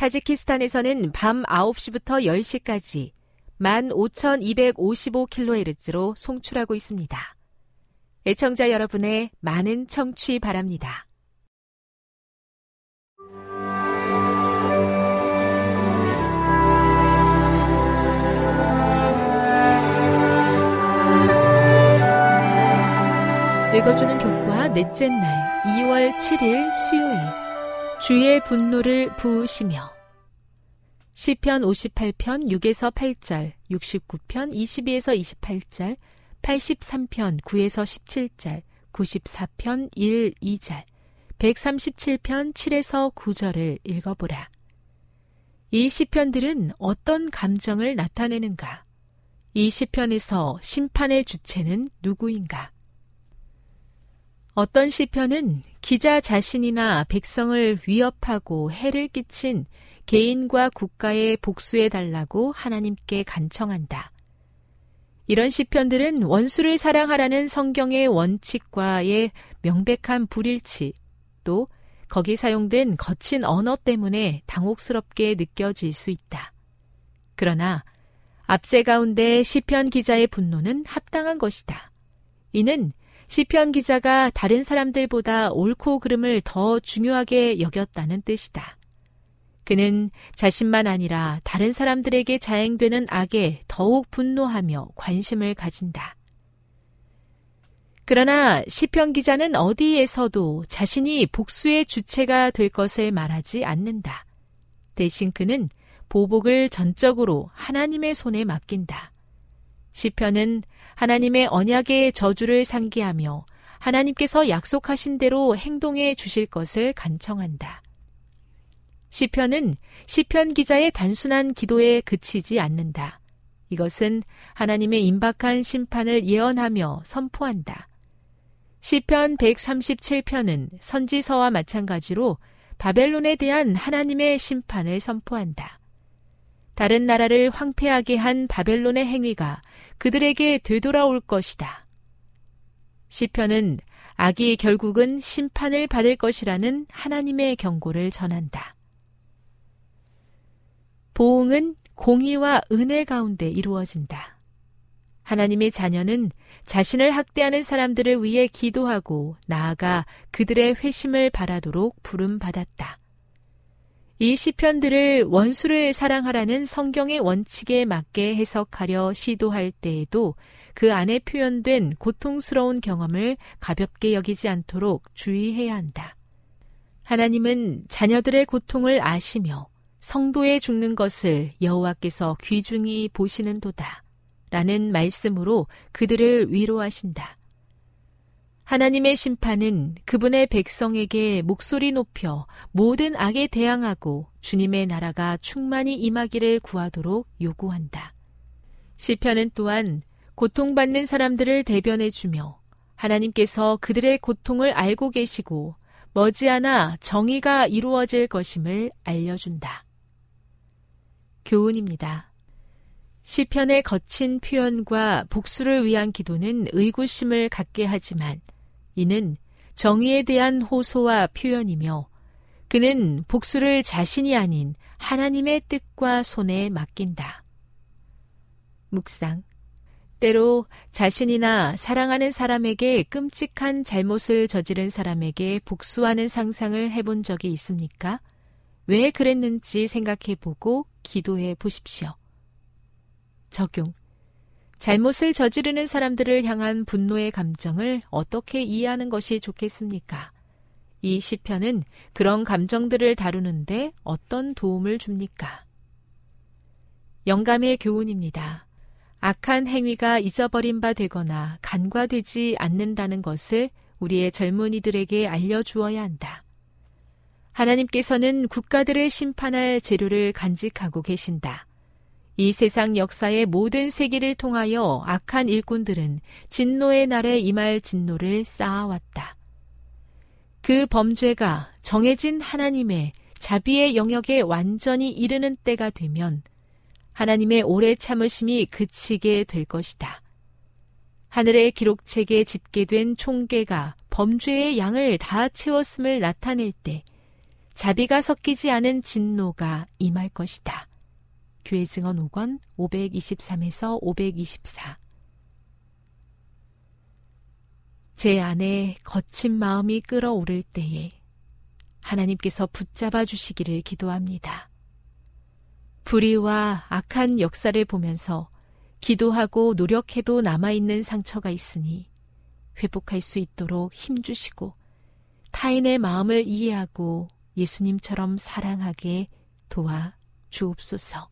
타지키스탄에서는 밤 9시부터 10시까지 15,255kHz로 송출하고 있습니다. 애청자 여러분의 많은 청취 바랍니다. 읽어주는 교과 넷째 날 2월 7일 수요일 주의 분노를 부으시며 시편 58편 6에서 8절, 69편 22에서 28절, 83편 9에서 17절, 94편 1, 2절, 137편 7에서 9절을 읽어보라. 이 시편들은 어떤 감정을 나타내는가? 이 시편에서 심판의 주체는 누구인가? 어떤 시편은 기자 자신이나 백성을 위협하고 해를 끼친 개인과 국가에 복수해 달라고 하나님께 간청한다. 이런 시편들은 원수를 사랑하라는 성경의 원칙과의 명백한 불일치, 또 거기 사용된 거친 언어 때문에 당혹스럽게 느껴질 수 있다. 그러나 압제 가운데 시편 기자의 분노는 합당한 것이다. 이는 시편 기자가 다른 사람들보다 옳고 그름을 더 중요하게 여겼다는 뜻이다. 그는 자신만 아니라 다른 사람들에게 자행되는 악에 더욱 분노하며 관심을 가진다. 그러나 시편 기자는 어디에서도 자신이 복수의 주체가 될 것을 말하지 않는다. 대신 그는 보복을 전적으로 하나님의 손에 맡긴다. 시편은 하나님의 언약의 저주를 상기하며 하나님께서 약속하신 대로 행동해 주실 것을 간청한다. 시편은 시편 기자의 단순한 기도에 그치지 않는다. 이것은 하나님의 임박한 심판을 예언하며 선포한다. 시편 137편은 선지서와 마찬가지로 바벨론에 대한 하나님의 심판을 선포한다. 다른 나라를 황폐하게 한 바벨론의 행위가 그들에게 되돌아올 것이다. 시편은 악이 결국은 심판을 받을 것이라는 하나님의 경고를 전한다. 보응은 공의와 은혜 가운데 이루어진다. 하나님의 자녀는 자신을 학대하는 사람들을 위해 기도하고 나아가 그들의 회심을 바라도록 부름받았다. 이 시편들을 원수를 사랑하라는 성경의 원칙에 맞게 해석하려 시도할 때에도 그 안에 표현된 고통스러운 경험을 가볍게 여기지 않도록 주의해야 한다. 하나님은 자녀들의 고통을 아시며 성도의 죽는 것을 여호와께서 귀중히 보시는도다. 라는 말씀으로 그들을 위로하신다. 하나님의 심판은 그분의 백성에게 목소리 높여 모든 악에 대항하고 주님의 나라가 충만히 임하기를 구하도록 요구한다. 시편은 또한 고통받는 사람들을 대변해 주며 하나님께서 그들의 고통을 알고 계시고 머지않아 정의가 이루어질 것임을 알려준다. 교훈입니다. 시편의 거친 표현과 복수를 위한 기도는 의구심을 갖게 하지만 이는 정의에 대한 호소와 표현이며 그는 복수를 자신이 아닌 하나님의 뜻과 손에 맡긴다. 묵상. 때로 자신이나 사랑하는 사람에게 끔찍한 잘못을 저지른 사람에게 복수하는 상상을 해본 적이 있습니까? 왜 그랬는지 생각해 보고 기도해 보십시오. 적용. 잘못을 저지르는 사람들을 향한 분노의 감정을 어떻게 이해하는 것이 좋겠습니까? 이 시편은 그런 감정들을 다루는데 어떤 도움을 줍니까? 영감의 교훈입니다. 악한 행위가 잊어버린 바 되거나 간과되지 않는다는 것을 우리의 젊은이들에게 알려주어야 한다. 하나님께서는 국가들을 심판할 재료를 간직하고 계신다. 이 세상 역사의 모든 세기를 통하여 악한 일꾼들은 진노의 날에 임할 진노를 쌓아왔다. 그 범죄가 정해진 하나님의 자비의 영역에 완전히 이르는 때가 되면 하나님의 오래 참으심이 그치게 될 것이다. 하늘의 기록책에 집계된 총계가 범죄의 양을 다 채웠음을 나타낼 때 자비가 섞이지 않은 진노가 임할 것이다. 교회 증언 5권 523에서 524. 제 안에 거친 마음이 끓어오를 때에 하나님께서 붙잡아 주시기를 기도합니다. 불의와 악한 역사를 보면서 기도하고 노력해도 남아있는 상처가 있으니 회복할 수 있도록 힘주시고 타인의 마음을 이해하고 예수님처럼 사랑하게 도와 주옵소서.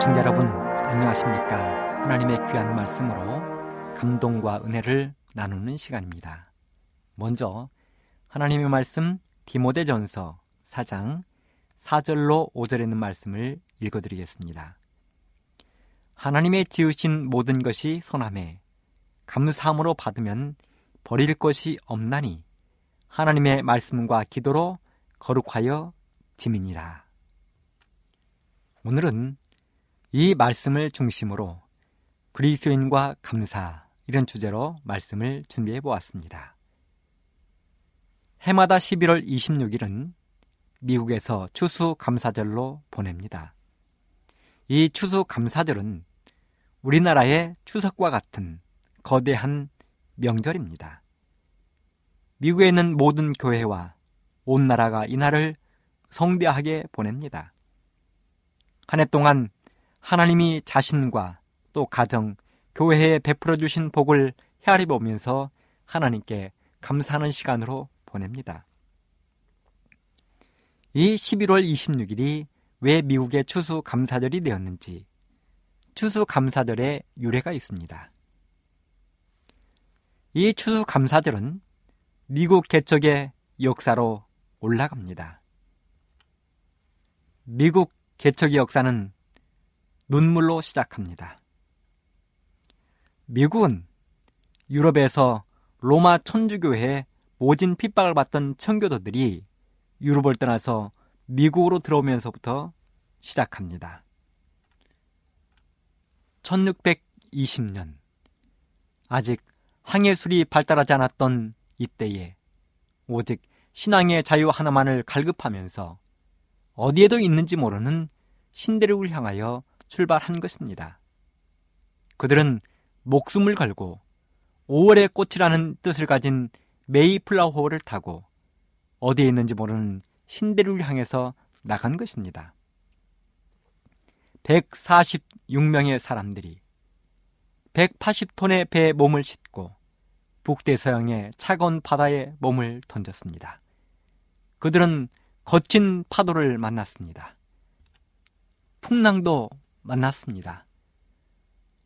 청자 여러분 안녕하십니까 하나님의 귀한 말씀으로 감동과 은혜를 나누는 시간입니다 먼저 하나님의 말씀 디모데전서 4장 4절로 5절에 있는 말씀을 읽어드리겠습니다 하나님의 지으신 모든 것이 선함에 감사함으로 받으면 버릴 것이 없나니 하나님의 말씀과 기도로 거룩하여 지민이라. 오늘은 이 말씀을 중심으로 그리스도인과 감사 이런 주제로 말씀을 준비해 보았습니다. 해마다 11월 26일은 미국에서 추수 감사절로 보냅니다. 이 추수 감사절은 우리나라의 추석과 같은 거대한 명절입니다. 미국에 있는 모든 교회와 온 나라가 이날을 성대하게 보냅니다. 한 해 동안 하나님이 자신과 또 가정, 교회에 베풀어 주신 복을 헤아려 보면서 하나님께 감사하는 시간으로 보냅니다. 이 11월 26일이 왜 미국의 추수 감사절이 되었는지 추수 감사절의 유래가 있습니다. 이 추수 감사절은 미국 개척의 역사로 올라갑니다. 미국 개척의 역사는 눈물로 시작합니다. 미국은 유럽에서 로마 천주교회 모진 핍박을 받던 청교도들이 유럽을 떠나서 미국으로 들어오면서부터 시작합니다. 1620년 아직 항해술이 발달하지 않았던 이때에 오직 신앙의 자유 하나만을 갈급하면서 어디에도 있는지 모르는 신대륙을 향하여 출발한 것입니다. 그들은 목숨을 걸고 5월의 꽃이라는 뜻을 가진 메이플라워를 타고 어디에 있는지 모르는 신대륙을 향해서 나간 것입니다. 146명의 사람들이 180톤의 배에 몸을 싣고 북대서양의 차가운 바다에 몸을 던졌습니다. 그들은 거친 파도를 만났습니다. 풍랑도 만났습니다.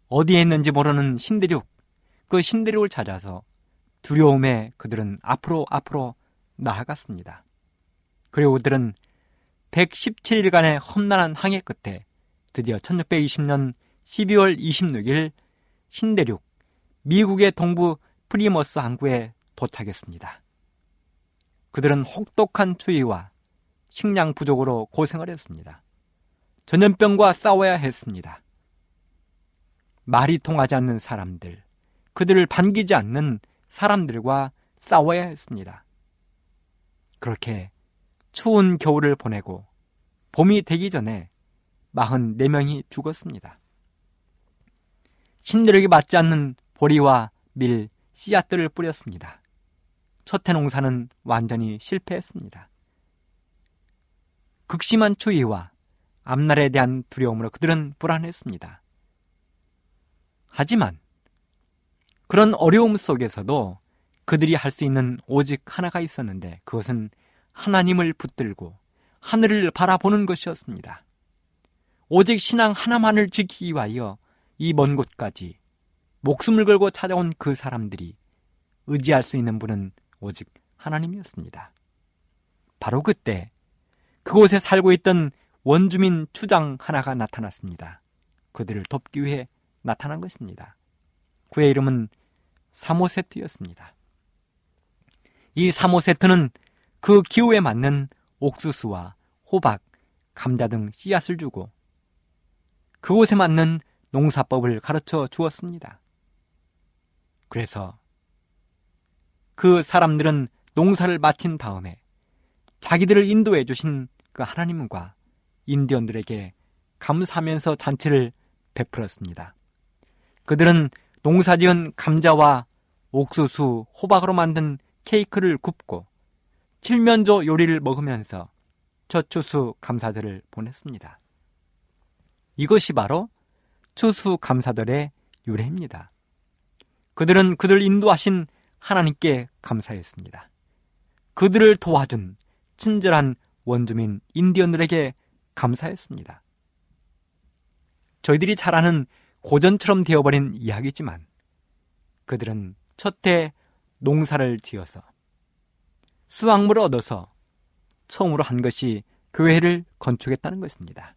어디에 있는지 모르는 신대륙, 그 신대륙을 찾아서 두려움에 그들은 앞으로 앞으로 나아갔습니다. 그리고 그들은 117일간의 험난한 항해 끝에 드디어 1620년 12월 26일 신대륙 미국의 동부 플리머스 항구에 도착했습니다. 그들은 혹독한 추위와 식량 부족으로 고생을 했습니다. 전염병과 싸워야 했습니다. 말이 통하지 않는 사람들, 그들을 반기지 않는 사람들과 싸워야 했습니다. 그렇게 추운 겨울을 보내고 봄이 되기 전에 44명이 죽었습니다. 신대륙이 맞지 않는 보리와 밀, 씨앗들을 뿌렸습니다. 첫 해 농사는 완전히 실패했습니다. 극심한 추위와 앞날에 대한 두려움으로 그들은 불안했습니다. 하지만 그런 어려움 속에서도 그들이 할 수 있는 오직 하나가 있었는데 그것은 하나님을 붙들고 하늘을 바라보는 것이었습니다. 오직 신앙 하나만을 지키기 위하여 이 먼 곳까지 목숨을 걸고 찾아온 그 사람들이 의지할 수 있는 분은 오직 하나님이었습니다. 바로 그때 그곳에 살고 있던 원주민 추장 하나가 나타났습니다. 그들을 돕기 위해 나타난 것입니다. 그의 이름은 사모세트였습니다. 이 사모세트는 그 기후에 맞는 옥수수와 호박, 감자 등 씨앗을 주고 그곳에 맞는 농사법을 가르쳐 주었습니다. 그래서 그 사람들은 농사를 마친 다음에 자기들을 인도해 주신 그 하나님과 인디언들에게 감사하면서 잔치를 베풀었습니다. 그들은 농사 지은 감자와 옥수수, 호박으로 만든 케이크를 굽고 칠면조 요리를 먹으면서 첫 추수 감사들을 보냈습니다. 이것이 바로 추수 감사들의 유래입니다. 그들은 그들 인도하신 하나님께 감사했습니다. 그들을 도와준 친절한 원주민 인디언들에게 감사했습니다. 저희들이 잘 아는 고전처럼 되어버린 이야기지만 그들은 첫해 농사를 지어서 수확물을 얻어서 처음으로 한 것이 교회를 건축했다는 것입니다.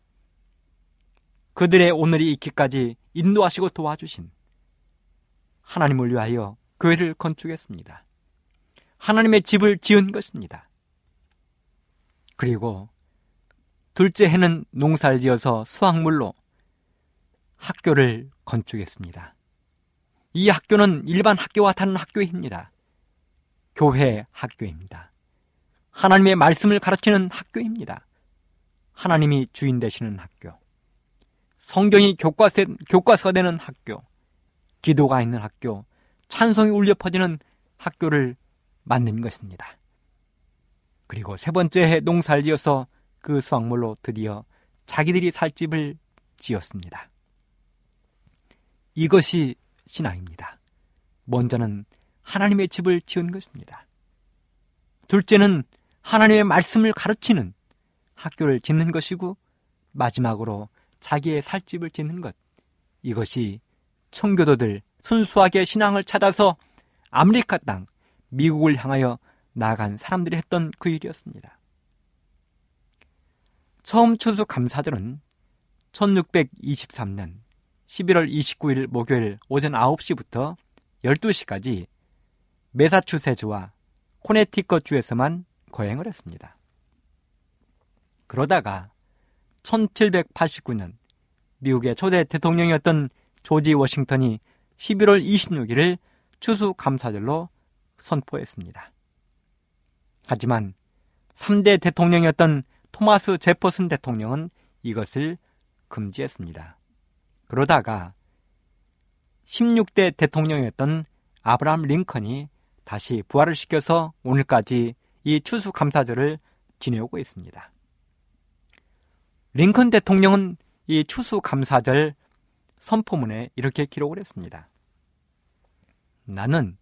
그들의 오늘이 있기까지 인도하시고 도와주신 하나님을 위하여 교회를 건축했습니다. 하나님의 집을 지은 것입니다. 그리고 둘째 해는 농사를 지어서 수확물로 학교를 건축했습니다. 이 학교는 일반 학교와 다른 학교입니다. 교회 학교입니다. 하나님의 말씀을 가르치는 학교입니다. 하나님이 주인 되시는 학교. 성경이 교과서, 교과서가 되는 학교. 기도가 있는 학교. 찬송이 울려 퍼지는 학교를 만든 것입니다. 그리고 세 번째 해 농사를 지어서 그 수확물로 드디어 자기들이 살 집을 지었습니다. 이것이 신앙입니다. 먼저는 하나님의 집을 지은 것입니다. 둘째는 하나님의 말씀을 가르치는 학교를 짓는 것이고 마지막으로 자기의 살 집을 짓는 것. 이것이 청교도들 순수하게 신앙을 찾아서 아메리카 땅, 미국을 향하여 나아간 사람들이 했던 그 일이었습니다. 처음 추수 감사절은 1623년 11월 29일 목요일 오전 9시부터 12시까지 메사추세주와 코네티컷주에서만 거행을 했습니다. 그러다가 1789년 미국의 초대 대통령이었던 조지 워싱턴이 11월 26일을 추수 감사절로 선포했습니다. 하지만 3대 대통령이었던 토마스 제퍼슨 대통령은 이것을 금지했습니다. 그러다가 16대 대통령이었던 아브라함 링컨이 다시 부활을 시켜서 오늘까지 이 추수감사절을 지내오고 있습니다. 링컨 대통령은 이 추수감사절 선포문에 이렇게 기록을 했습니다. 나는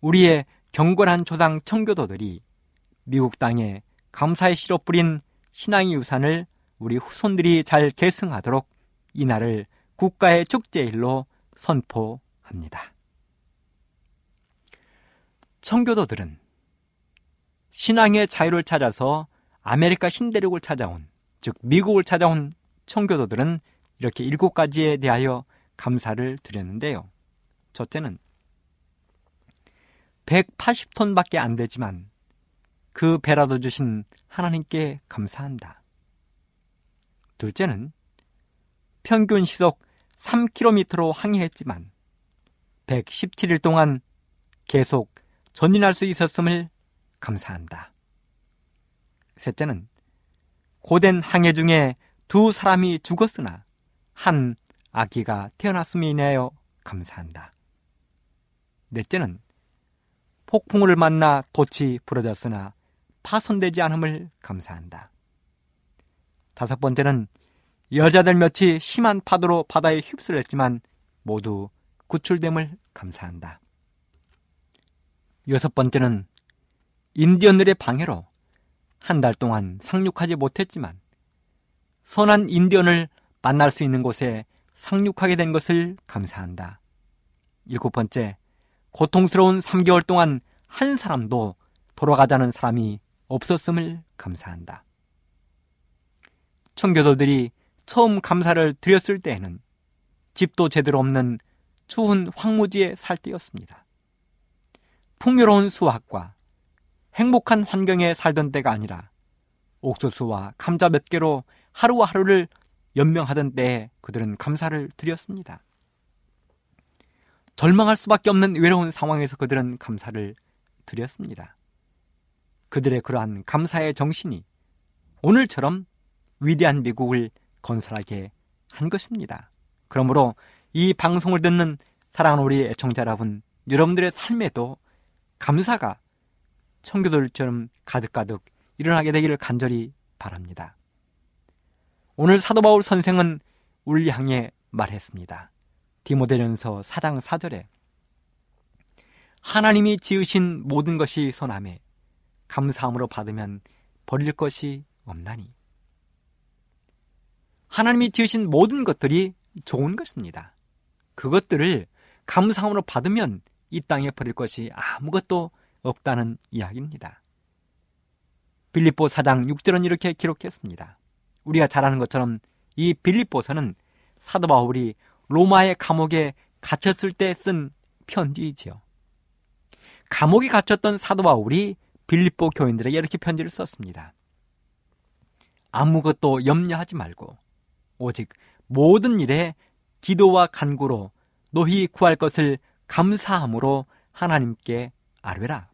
우리의 경건한 조상 청교도들이 미국 땅에 감사의 씨로 뿌린 신앙의 유산을 우리 후손들이 잘 계승하도록 이날을 국가의 축제일로 선포합니다. 청교도들은 신앙의 자유를 찾아서 아메리카 신대륙을 찾아온, 즉 미국을 찾아온 청교도들은 이렇게 일곱 가지에 대하여 감사를 드렸는데요. 첫째는 180톤밖에 안 되지만 그 배라도 주신 하나님께 감사한다. 둘째는 평균 시속 3km로 항해했지만 117일 동안 계속 전진할 수 있었음을 감사한다. 셋째는 고된 항해 중에 두 사람이 죽었으나 한 아기가 태어났음에 인하여 감사한다. 넷째는 폭풍우를 만나 돛이 부러졌으나 파손되지 않음을 감사한다. 다섯 번째는 여자들 몇이 심한 파도로 바다에 휩쓸렸지만 모두 구출됨을 감사한다. 여섯 번째는 인디언들의 방해로 한 달 동안 상륙하지 못했지만 선한 인디언을 만날 수 있는 곳에 상륙하게 된 것을 감사한다. 일곱 번째, 고통스러운 3개월 동안 한 사람도 돌아가자는 사람이 없었음을 감사한다. 청교도들이 처음 감사를 드렸을 때에는 집도 제대로 없는 추운 황무지에 살 때였습니다. 풍요로운 수확과 행복한 환경에 살던 때가 아니라 옥수수와 감자 몇 개로 하루하루를 연명하던 때에 그들은 감사를 드렸습니다. 절망할 수밖에 없는 외로운 상황에서 그들은 감사를 드렸습니다. 그들의 그러한 감사의 정신이 오늘처럼 위대한 미국을 건설하게 한 것입니다. 그러므로 이 방송을 듣는 사랑하는 우리 애청자 여러분, 여러분들의 삶에도 감사가 청교도들처럼 가득가득 일어나게 되기를 간절히 바랍니다. 오늘 사도 바울 선생은 우리 향해 말했습니다. 디모데전서 4장 4절에 하나님이 지으신 모든 것이 선함에 감사함으로 받으면 버릴 것이 없나니 하나님이 지으신 모든 것들이 좋은 것입니다. 그것들을 감사함으로 받으면 이 땅에 버릴 것이 아무것도 없다는 이야기입니다. 빌립보 4장 6절은 이렇게 기록했습니다. 우리가 잘 아는 것처럼 이 빌립보서는 사도 바울이 로마의 감옥에 갇혔을 때 쓴 편지이지요. 감옥에 갇혔던 사도 바울이 빌립보 교인들에게 이렇게 편지를 썼습니다. 아무것도 염려하지 말고 오직 모든 일에 기도와 간구로 너희 구할 것을 감사함으로 하나님께 아뢰라.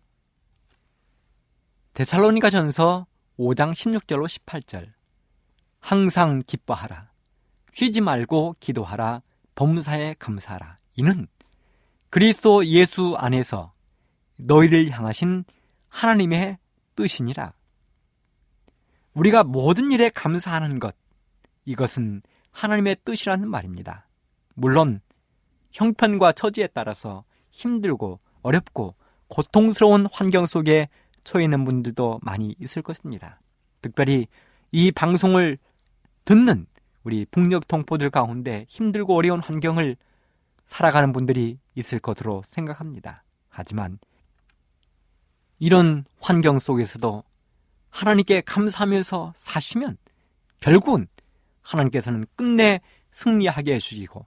데살로니가 전서 5장 16절로 18절 항상 기뻐하라. 쉬지 말고 기도하라. 범사에 감사하라. 이는 그리스도 예수 안에서 너희를 향하신 하나님의 뜻이니라. 우리가 모든 일에 감사하는 것, 이것은 하나님의 뜻이라는 말입니다. 물론 형편과 처지에 따라서 힘들고 어렵고 고통스러운 환경 속에 처해 있는 분들도 많이 있을 것입니다. 특별히 이 방송을 듣는 우리 북녘 동포들 가운데 힘들고 어려운 환경을 살아가는 분들이 있을 것으로 생각합니다. 하지만 이런 환경 속에서도 하나님께 감사하면서 사시면 결국은 하나님께서는 끝내 승리하게 해주시고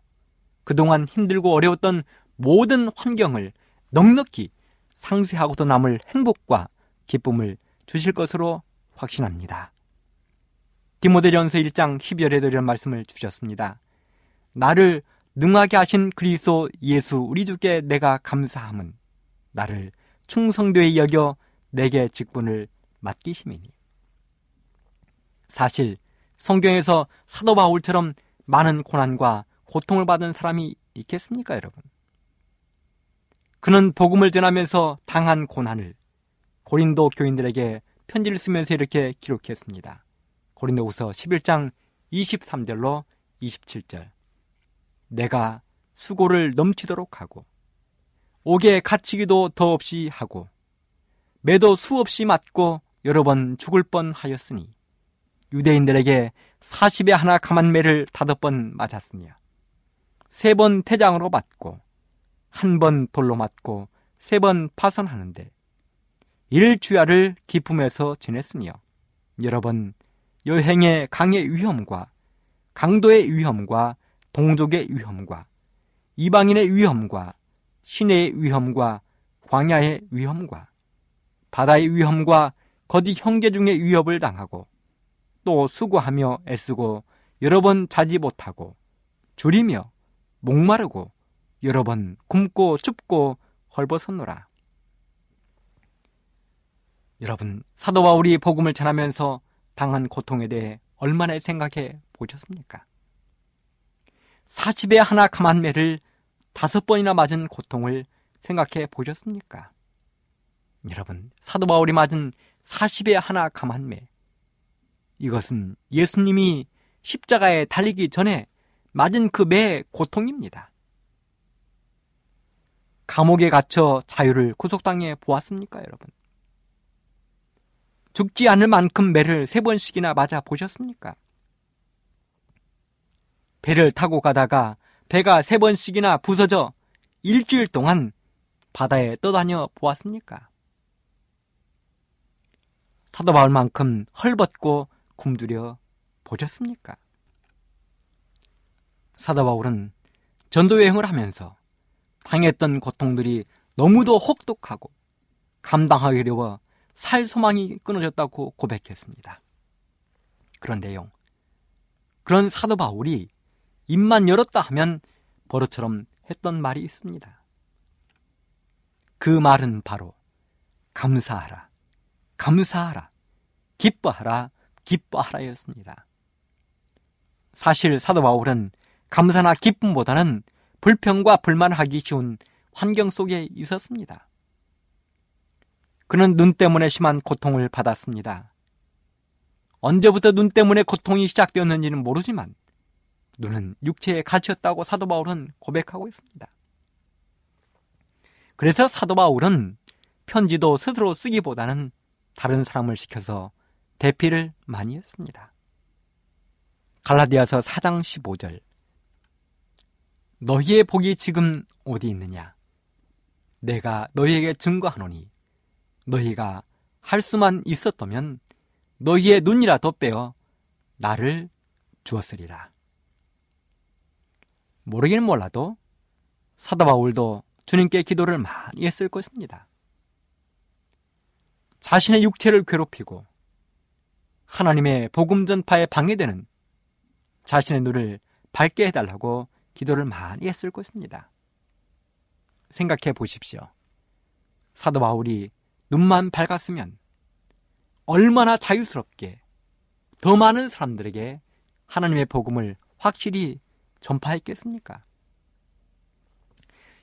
그동안 힘들고 어려웠던 모든 환경을 넉넉히 상쇄하고도 남을 행복과 기쁨을 주실 것으로 확신합니다. 디모데전서 1장 12절에도 이런 말씀을 주셨습니다. 나를 능하게 하신 그리스도 예수 우리 주께 내가 감사함은 나를 충성되이 여겨 내게 직분을 맡기심이니. 사실 성경에서 사도 바울처럼 많은 고난과 고통을 받은 사람이 있겠습니까, 여러분? 그는 복음을 전하면서 당한 고난을 고린도 교인들에게 편지를 쓰면서 이렇게 기록했습니다. 고린도후서 11장 23절로 27절. 내가 수고를 넘치도록 하고 옥에 갇히기도 더없이 하고 매도 수없이 맞고 여러 번 죽을 뻔 하였으니 유대인들에게 40에 하나 감한 매를 다섯 번 맞았으며 세 번 태장으로 맞고 한 번 돌로 맞고 세 번 파선하는데 일주야를 기품에서 지냈으며 여러 번 여행의 강의 위험과 강도의 위험과 동족의 위험과 이방인의 위험과 신의 위험과 광야의 위험과 바다의 위험과 거짓 형제 중의 위협을 당하고 또 수고하며 애쓰고 여러 번 자지 못하고 줄이며 목마르고 여러 번 굶고 춥고 헐벗었노라. 여러분 사도 바울이 복음을 전하면서 당한 고통에 대해 얼마나 생각해 보셨습니까? 40에 하나 감한 매를 다섯 번이나 맞은 고통을 생각해 보셨습니까? 여러분, 사도 바울이 맞은 40에 하나 감한 매. 이것은 예수님이 십자가에 달리기 전에 맞은 그 매의 고통입니다. 감옥에 갇혀 자유를 구속당해 보았습니까, 여러분? 죽지 않을 만큼 매를 세 번씩이나 맞아 보셨습니까? 배를 타고 가다가 배가 세 번씩이나 부서져 일주일 동안 바다에 떠다녀 보았습니까? 사도 바울만큼 헐벗고 굶주려 보셨습니까? 사도 바울은 전도 여행을 하면서 당했던 고통들이 너무도 혹독하고 감당하기 어려워 살 소망이 끊어졌다고 고백했습니다. 그런데요, 그런 사도 바울이 입만 열었다 하면 버릇처럼 했던 말이 있습니다. 그 말은 바로 감사하라, 감사하라, 기뻐하라, 기뻐하라였습니다. 사실 사도 바울은 감사나 기쁨보다는 불평과 불만하기 쉬운 환경 속에 있었습니다. 그는 눈 때문에 심한 고통을 받았습니다. 언제부터 눈 때문에 고통이 시작되었는지는 모르지만 눈은 육체에 갇혔다고 사도 바울은 고백하고 있습니다. 그래서 사도 바울은 편지도 스스로 쓰기보다는 다른 사람을 시켜서 대피를 많이 했습니다. 갈라디아서 4장 15절 너희의 복이 지금 어디 있느냐? 내가 너희에게 증거하노니 너희가 할 수만 있었다면 너희의 눈이라도 빼어 나를 주었으리라. 모르긴 몰라도 사도 바울도 주님께 기도를 많이 했을 것입니다. 자신의 육체를 괴롭히고 하나님의 복음 전파에 방해되는 자신의 눈을 밝게 해달라고 기도를 많이 했을 것입니다. 생각해 보십시오. 사도 바울이 눈만 밝았으면 얼마나 자유스럽게 더 많은 사람들에게 하나님의 복음을 확실히 전파했겠습니까?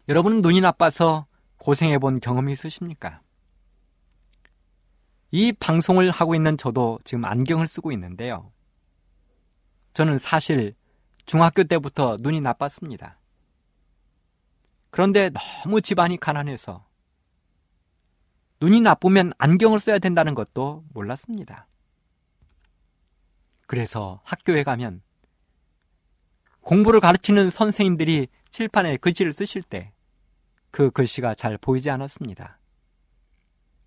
여러분은 눈이 나빠서 고생해 본 경험이 있으십니까? 이 방송을 하고 있는 저도 지금 안경을 쓰고 있는데요. 저는 사실 중학교 때부터 눈이 나빴습니다. 그런데 너무 집안이 가난해서 눈이 나쁘면 안경을 써야 된다는 것도 몰랐습니다. 그래서 학교에 가면 공부를 가르치는 선생님들이 칠판에 글씨를 쓰실 때 그 글씨가 잘 보이지 않았습니다.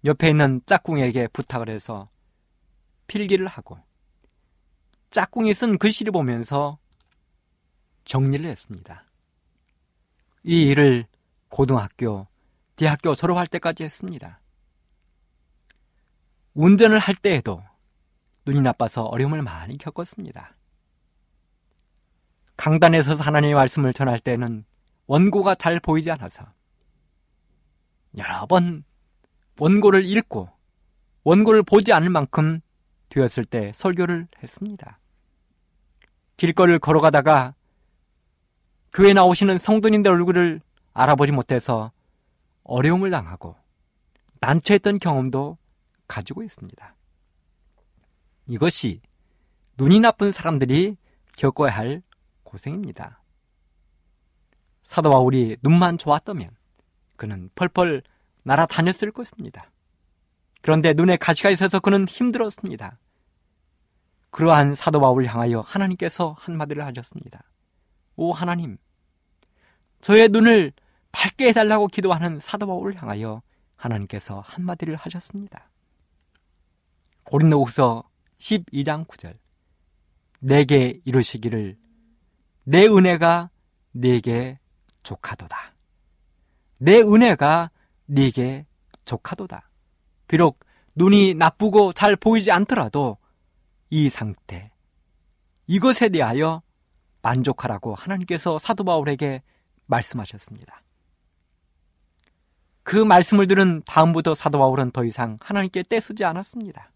옆에 있는 짝꿍에게 부탁을 해서 필기를 하고 짝꿍이 쓴 글씨를 보면서 정리를 했습니다. 이 일을 고등학교, 대학교 졸업할 때까지 했습니다. 운전을 할 때에도 눈이 나빠서 어려움을 많이 겪었습니다. 강단에 서서 하나님의 말씀을 전할 때는 원고가 잘 보이지 않아서 여러 번 원고를 읽고 원고를 보지 않을 만큼 되었을 때 설교를 했습니다. 길거리를 걸어가다가 교회 나오시는 성도님들 얼굴을 알아보지 못해서 어려움을 당하고 난처했던 경험도 가지고 있습니다. 이것이 눈이 나쁜 사람들이 겪어야 할 고생입니다. 사도 바울이 눈만 좋았다면 그는 펄펄 날아다녔을 것입니다. 그런데 눈에 가시가 있어서 그는 힘들었습니다. 그러한 사도 바울을 향하여 하나님께서 한마디를 하셨습니다. 오 하나님, 저의 눈을 밝게 해달라고 기도하는 사도 바울을 향하여 하나님께서 한마디를 하셨습니다. 고린도후서 12장 9절 내게 이루시기를 내 은혜가 네게 족하도다. 내 은혜가 네게 족하도다. 비록 눈이 나쁘고 잘 보이지 않더라도 이 상태, 이것에 대하여 만족하라고 하나님께서 사도 바울에게 말씀하셨습니다. 그 말씀을 들은 다음부터 사도 바울은 더 이상 하나님께 떼쓰지 않았습니다.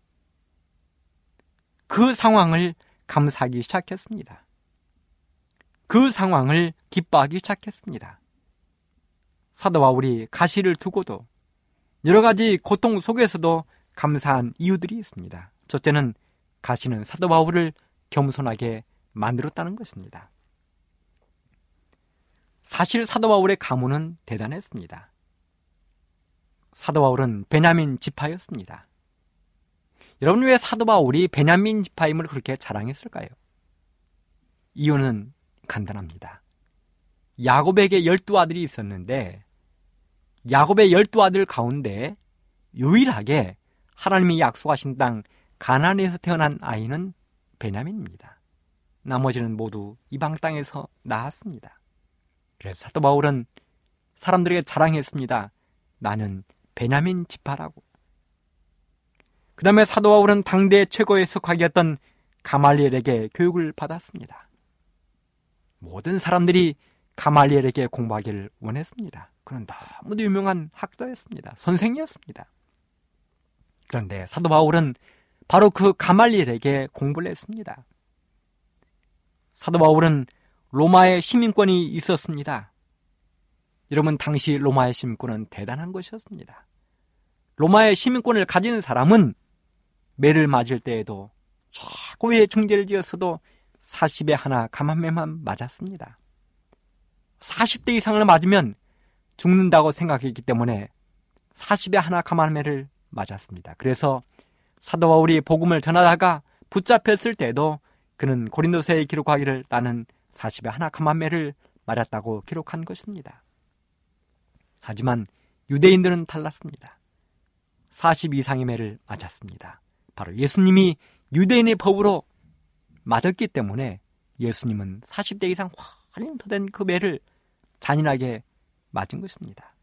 그 상황을 감사하기 시작했습니다. 그 상황을 기뻐하기 시작했습니다. 사도 바울이 가시를 두고도 여러 가지 고통 속에서도 감사한 이유들이 있습니다. 첫째는 가시는 사도 바울을 겸손하게 만들었다는 것입니다. 사실 사도 바울의 가문은 대단했습니다. 사도 바울은 베냐민 지파였습니다. 여러분 왜 사도 바울이 베냐민 지파임을 그렇게 자랑했을까요? 이유는 간단합니다. 야곱에게 열두 아들이 있었는데 야곱의 열두 아들 가운데 유일하게 하나님이 약속하신 땅 가나안에서 태어난 아이는 베냐민입니다. 나머지는 모두 이방 땅에서 나왔습니다. 그래서 사도 바울은 사람들에게 자랑했습니다. 나는 베냐민 지파라고. 그 다음에 사도 바울은 당대 최고의 석학이었던 가말리엘에게 교육을 받았습니다. 모든 사람들이 가말리엘에게 공부하기를 원했습니다. 그는 너무도 유명한 학자였습니다. 선생이었습니다. 그런데 사도 바울은 바로 그 가말리엘에게 공부를 했습니다. 사도 바울은 로마의 시민권이 있었습니다. 여러분, 당시 로마의 시민권은 대단한 것이었습니다. 로마의 시민권을 가진 사람은 매를 맞을 때에도 최고의 중재를 지었어도 40에 하나 감한매만 맞았습니다. 40대 이상을 맞으면 죽는다고 생각했기 때문에 40에 하나 감한매를 맞았습니다. 그래서 사도 바울이 복음을 전하다가 붙잡혔을 때도 그는 고린도서에 기록하기를 나는 40에 하나 감한매를 맞았다고 기록한 것입니다. 하지만 유대인들은 달랐습니다. 40 이상의 매를 맞았습니다. 바로 예수님이 유대인의 법으로 맞았기 때문에 예수님은 40대 이상 훨씬 더된그 매를 잔인하게 맞은 것입니다.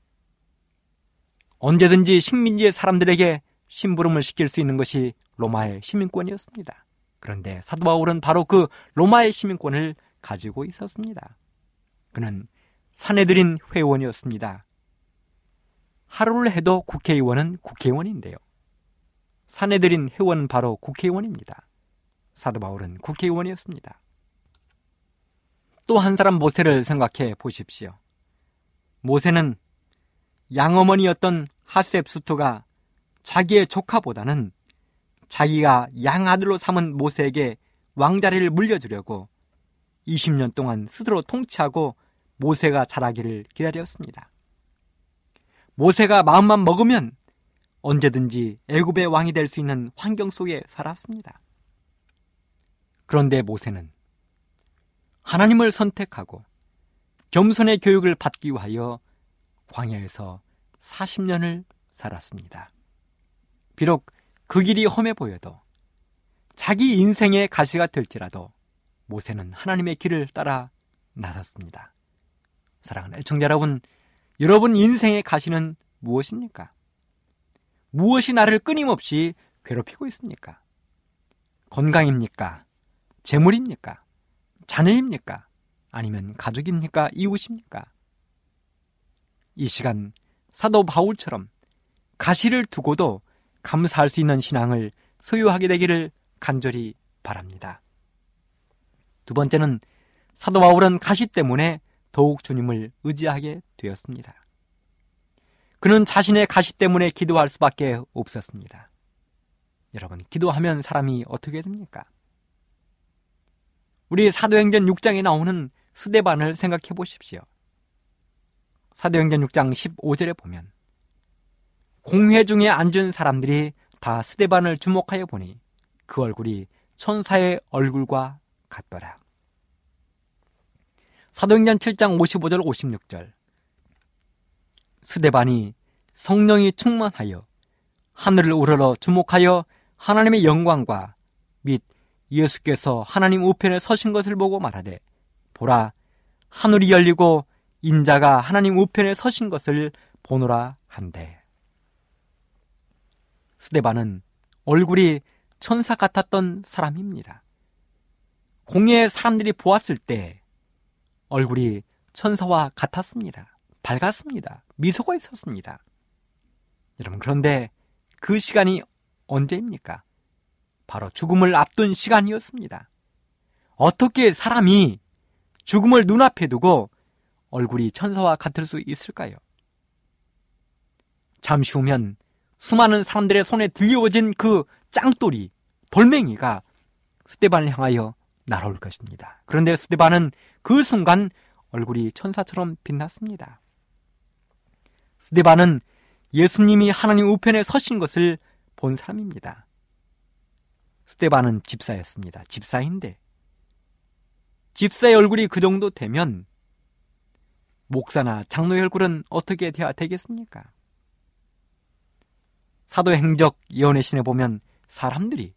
언제든지 식민지의 사람들에게 심부름을 시킬 수 있는 것이 로마의 시민권이었습니다. 그런데 사도 바울은 바로 그 로마의 시민권을 가지고 있었습니다. 그는 사내들인 회원이었습니다. 하루를 해도 국회의원은 국회의원인데요. 사내들인 회원은 바로 국회의원입니다. 사도 바울은 국회의원이었습니다. 또 한 사람 모세를 생각해 보십시오. 모세는 양어머니였던 하셉수토가 자기의 조카보다는 자기가 양아들로 삼은 모세에게 왕자리를 물려주려고 20년 동안 스스로 통치하고 모세가 자라기를 기다렸습니다. 모세가 마음만 먹으면 언제든지 애굽의 왕이 될 수 있는 환경 속에 살았습니다. 그런데 모세는 하나님을 선택하고 겸손의 교육을 받기 위하여 광야에서 40년을 살았습니다. 비록 그 길이 험해 보여도 자기 인생의 가시가 될지라도 모세는 하나님의 길을 따라 나섰습니다. 사랑하는 애청자 여러분, 여러분 인생의 가시는 무엇입니까? 무엇이 나를 끊임없이 괴롭히고 있습니까? 건강입니까? 재물입니까? 자녀입니까? 아니면 가족입니까? 이웃입니까? 이 시간 사도 바울처럼 가시를 두고도 감사할 수 있는 신앙을 소유하게 되기를 간절히 바랍니다. 두 번째는 사도 바울은 가시 때문에 더욱 주님을 의지하게 되었습니다. 그는 자신의 가시 때문에 기도할 수밖에 없었습니다. 여러분, 기도하면 사람이 어떻게 됩니까? 우리 사도행전 6장에 나오는 스데반을 생각해 보십시오. 사도행전 6장 15절에 보면 공회 중에 앉은 사람들이 다 스데반을 주목하여 보니 그 얼굴이 천사의 얼굴과 같더라. 사도행전 7장 55절 56절 스데반이 성령이 충만하여 하늘을 우러러 주목하여 하나님의 영광과 및 예수께서 하나님 우편에 서신 것을 보고 말하되 보라 하늘이 열리고 인자가 하나님 우편에 서신 것을 보노라 한대. 스데반은 얼굴이 천사 같았던 사람입니다. 공예 사람들이 보았을 때 얼굴이 천사와 같았습니다. 밝았습니다. 미소가 있었습니다. 여러분, 그런데 그 시간이 언제입니까? 바로 죽음을 앞둔 시간이었습니다. 어떻게 사람이 죽음을 눈앞에 두고 얼굴이 천사와 같을 수 있을까요? 잠시 후면 수많은 사람들의 손에 들려워진 그 짱돌이, 돌멩이가 스테반을 향하여 날아올 것입니다. 그런데 스테반은 그 순간 얼굴이 천사처럼 빛났습니다. 스테반은 예수님이 하나님 우편에 서신 것을 본 사람입니다. 스테반은 집사였습니다. 집사인데 집사의 얼굴이 그 정도 되면 목사나 장로의 얼굴은 어떻게 돼야 되겠습니까? 사도행적 예언의 신에 보면 사람들이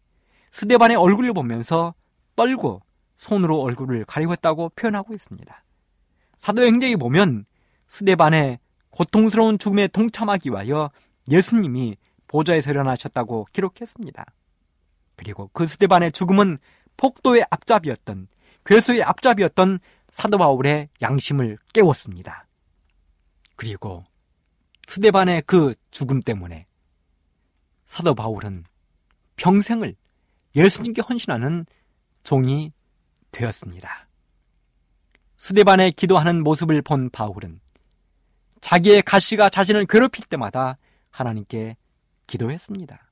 스데반의 얼굴을 보면서 떨고 손으로 얼굴을 가리웠다고 표현하고 있습니다. 사도행적에 보면 스데반의 고통스러운 죽음에 동참하기 위하여 예수님이 보좌에서 일어나셨다고 기록했습니다. 그리고 그 스데반의 죽음은 폭도의 앞잡이였던 괴수의 앞잡이였던 사도 바울의 양심을 깨웠습니다. 그리고 스데반의 그 죽음 때문에 사도 바울은 평생을 예수님께 헌신하는 종이 되었습니다. 스데반의 기도하는 모습을 본 바울은 자기의 가시가 자신을 괴롭힐 때마다 하나님께 기도했습니다.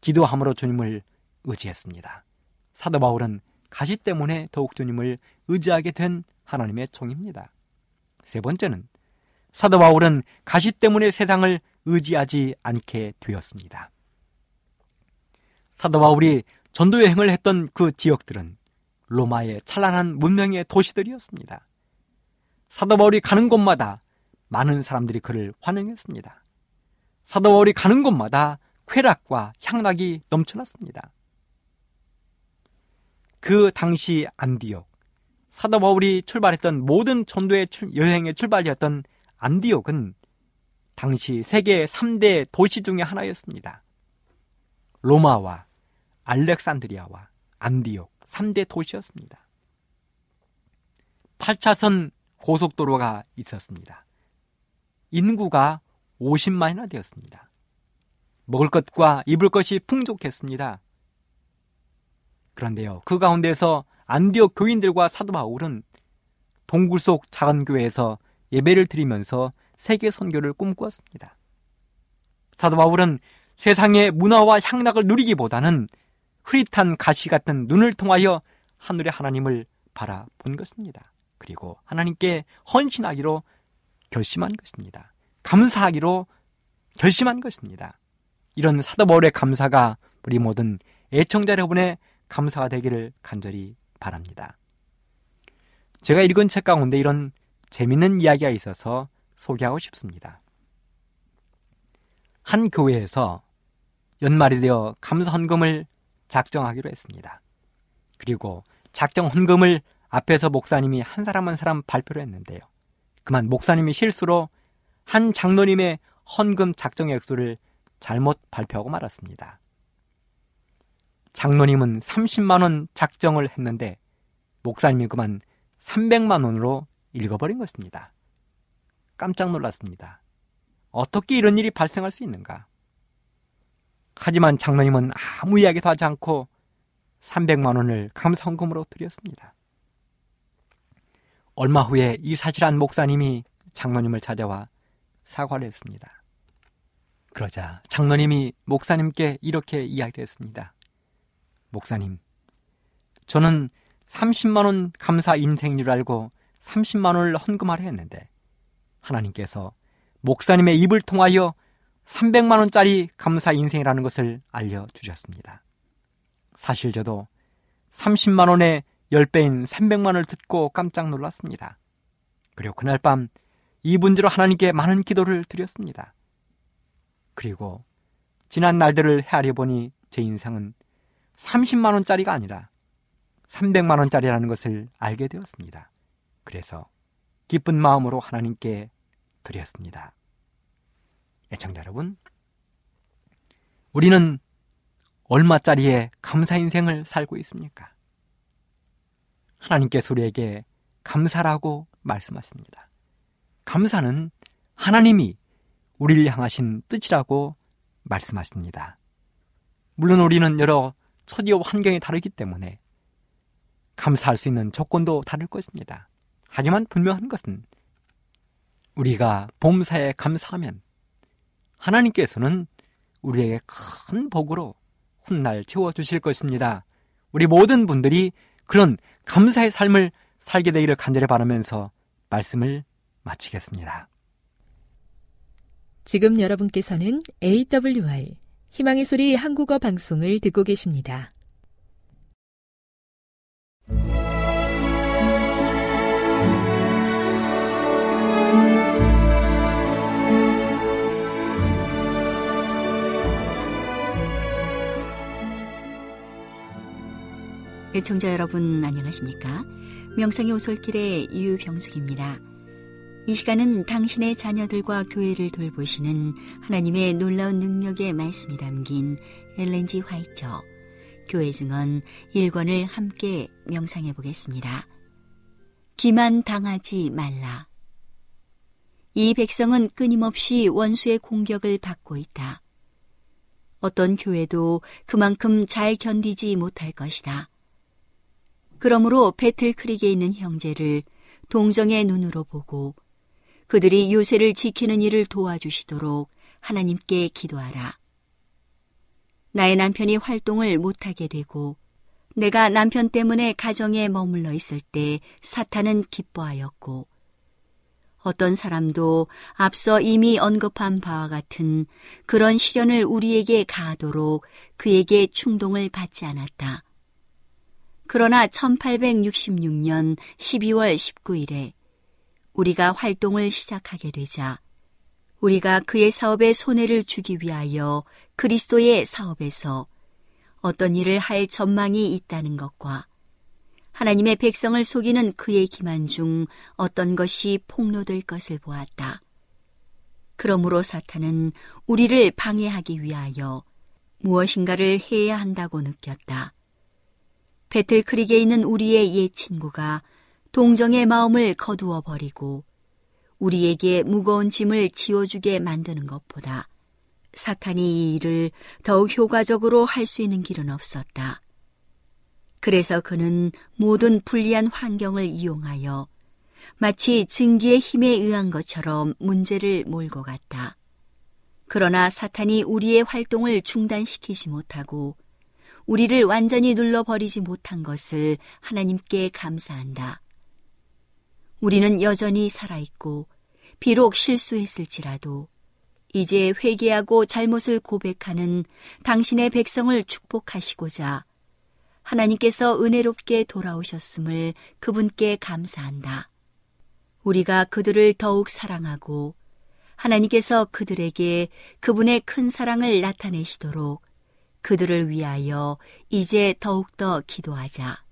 기도함으로 주님을 의지했습니다. 사도 바울은 가시 때문에 더욱 주님을 의지하게 된 하나님의 종입니다. 세 번째는 사도 바울은 가시 때문에 세상을 의지하지 않게 되었습니다. 사도 바울이 전도 여행을 했던 그 지역들은 로마의 찬란한 문명의 도시들이었습니다. 사도 바울이 가는 곳마다 많은 사람들이 그를 환영했습니다. 사도 바울이 가는 곳마다 쾌락과 향락이 넘쳐났습니다. 그 당시 안디옥, 사도 바울이 출발했던 모든 전도의 여행의 출발이었던 안디옥은 당시 세계 3대 도시 중의 하나였습니다. 로마와 알렉산드리아와 안디옥 3대 도시였습니다. 8차선 고속도로가 있었습니다. 인구가 50만이나 되었습니다. 먹을 것과 입을 것이 풍족했습니다. 그런데요, 그 가운데서 안디옥 교인들과 사도 바울은 동굴 속 작은 교회에서 예배를 드리면서 세계 선교를 꿈꾸었습니다. 사도 바울은 세상의 문화와 향락을 누리기보다는 흐릿한 가시 같은 눈을 통하여 하늘의 하나님을 바라본 것입니다. 그리고 하나님께 헌신하기로 결심한 것입니다. 감사하기로 결심한 것입니다. 이런 사도 바울의 감사가 우리 모든 애청자 여러분의 감사가 되기를 간절히 바랍니다. 제가 읽은 책 가운데 이런 재밌는 이야기가 있어서 소개하고 싶습니다. 한 교회에서 연말이 되어 감사 헌금을 작정하기로 했습니다. 그리고 작정 헌금을 앞에서 목사님이 한 사람 한 사람 발표를 했는데요. 그만 목사님이 실수로 한 장로님의 헌금 작정 액수를 잘못 발표하고 말았습니다. 장로님은 30만 원 작정을 했는데 목사님이 그만 300만 원으로 읽어버린 것입니다. 깜짝 놀랐습니다. 어떻게 이런 일이 발생할 수 있는가? 하지만 장로님은 아무 이야기도 하지 않고 300만 원을 감성금으로 드렸습니다. 얼마 후에 이 사실한 목사님이 장로님을 찾아와 사과를 했습니다. 그러자 장로님이 목사님께 이렇게 이야기했습니다. 목사님, 저는 30만 원 감사 인생인 줄 알고 30만 원을 헌금하려 했는데 하나님께서 목사님의 입을 통하여 300만 원짜리 감사 인생이라는 것을 알려 주셨습니다. 사실 저도 30만 원의 10배인 300만 원을 듣고 깜짝 놀랐습니다. 그리고 그날 밤 이분지로 하나님께 많은 기도를 드렸습니다. 그리고 지난 날들을 헤아려 보니 제 인상은 30만 원짜리가 아니라 300만 원짜리라는 것을 알게 되었습니다. 그래서 기쁜 마음으로 하나님께 드렸습니다. 애청자 여러분, 우리는 얼마짜리의 감사 인생을 살고 있습니까? 하나님께서 우리에게 감사라고 말씀하십니다. 감사는 하나님이 우리를 향하신 뜻이라고 말씀하십니다. 물론 우리는 여러 처지와 환경이 다르기 때문에 감사할 수 있는 조건도 다를 것입니다. 하지만 분명한 것은 우리가 봄사에 감사하면 하나님께서는 우리에게 큰 복으로 훗날 채워주실 것입니다. 우리 모든 분들이 그런 감사의 삶을 살게 되기를 간절히 바라면서 말씀을 마치겠습니다. 지금 여러분께서는 AWR 희망의 소리 한국어 방송을 듣고 계십니다. 애청자 여러분 안녕하십니까? 명상의 오솔길의 유병숙입니다. 이 시간은 당신의 자녀들과 교회를 돌보시는 하나님의 놀라운 능력의 말씀이 담긴 엘렌지 화이처 교회 증언 1권을 함께 명상해 보겠습니다. 기만 당하지 말라. 이 백성은 끊임없이 원수의 공격을 받고 있다. 어떤 교회도 그만큼 잘 견디지 못할 것이다. 그러므로 배틀크릭에 있는 형제를 동정의 눈으로 보고 그들이 요새를 지키는 일을 도와주시도록 하나님께 기도하라. 나의 남편이 활동을 못하게 되고 내가 남편 때문에 가정에 머물러 있을 때 사탄은 기뻐하였고 어떤 사람도 앞서 이미 언급한 바와 같은 그런 시련을 우리에게 가하도록 그에게 충동을 받지 않았다. 그러나 1866년 12월 19일에 우리가 활동을 시작하게 되자 우리가 그의 사업에 손해를 주기 위하여 그리스도의 사업에서 어떤 일을 할 전망이 있다는 것과 하나님의 백성을 속이는 그의 기만 중 어떤 것이 폭로될 것을 보았다. 그러므로 사탄은 우리를 방해하기 위하여 무엇인가를 해야 한다고 느꼈다. 배틀크릭에 있는 우리의 옛 친구가 동정의 마음을 거두어 버리고 우리에게 무거운 짐을 지워주게 만드는 것보다 사탄이 이 일을 더욱 효과적으로 할 수 있는 길은 없었다. 그래서 그는 모든 불리한 환경을 이용하여 마치 증기의 힘에 의한 것처럼 문제를 몰고 갔다. 그러나 사탄이 우리의 활동을 중단시키지 못하고 우리를 완전히 눌러버리지 못한 것을 하나님께 감사한다. 우리는 여전히 살아있고, 비록 실수했을지라도, 이제 회개하고 잘못을 고백하는 당신의 백성을 축복하시고자 하나님께서 은혜롭게 돌아오셨음을 그분께 감사한다. 우리가 그들을 더욱 사랑하고 하나님께서 그들에게 그분의 큰 사랑을 나타내시도록 그들을 위하여 이제 더욱더 기도하자.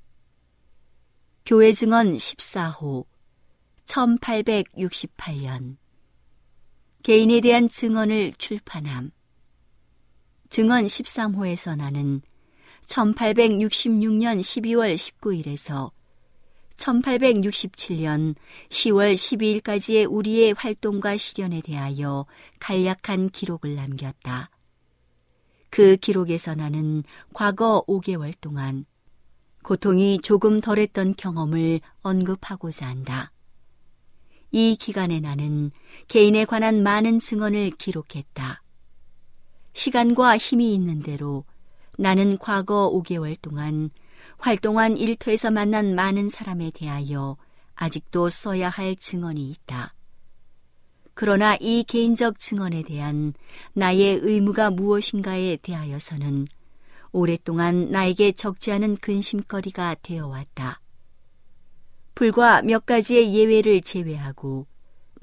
교회 증언 14호 1868년 개인에 대한 증언을 출판함. 증언 13호에서 나는 1866년 12월 19일에서 1867년 10월 12일까지의 우리의 활동과 시련에 대하여 간략한 기록을 남겼다. 그 기록에서 나는 과거 5개월 동안 고통이 조금 덜했던 경험을 언급하고자 한다. 이 기간에 나는 개인에 관한 많은 증언을 기록했다. 시간과 힘이 있는 대로 나는 과거 5개월 동안 활동한 일터에서 만난 많은 사람에 대하여 아직도 써야 할 증언이 있다. 그러나 이 개인적 증언에 대한 나의 의무가 무엇인가에 대하여서는 오랫동안 나에게 적지 않은 근심거리가 되어 왔다. 불과 몇 가지의 예외를 제외하고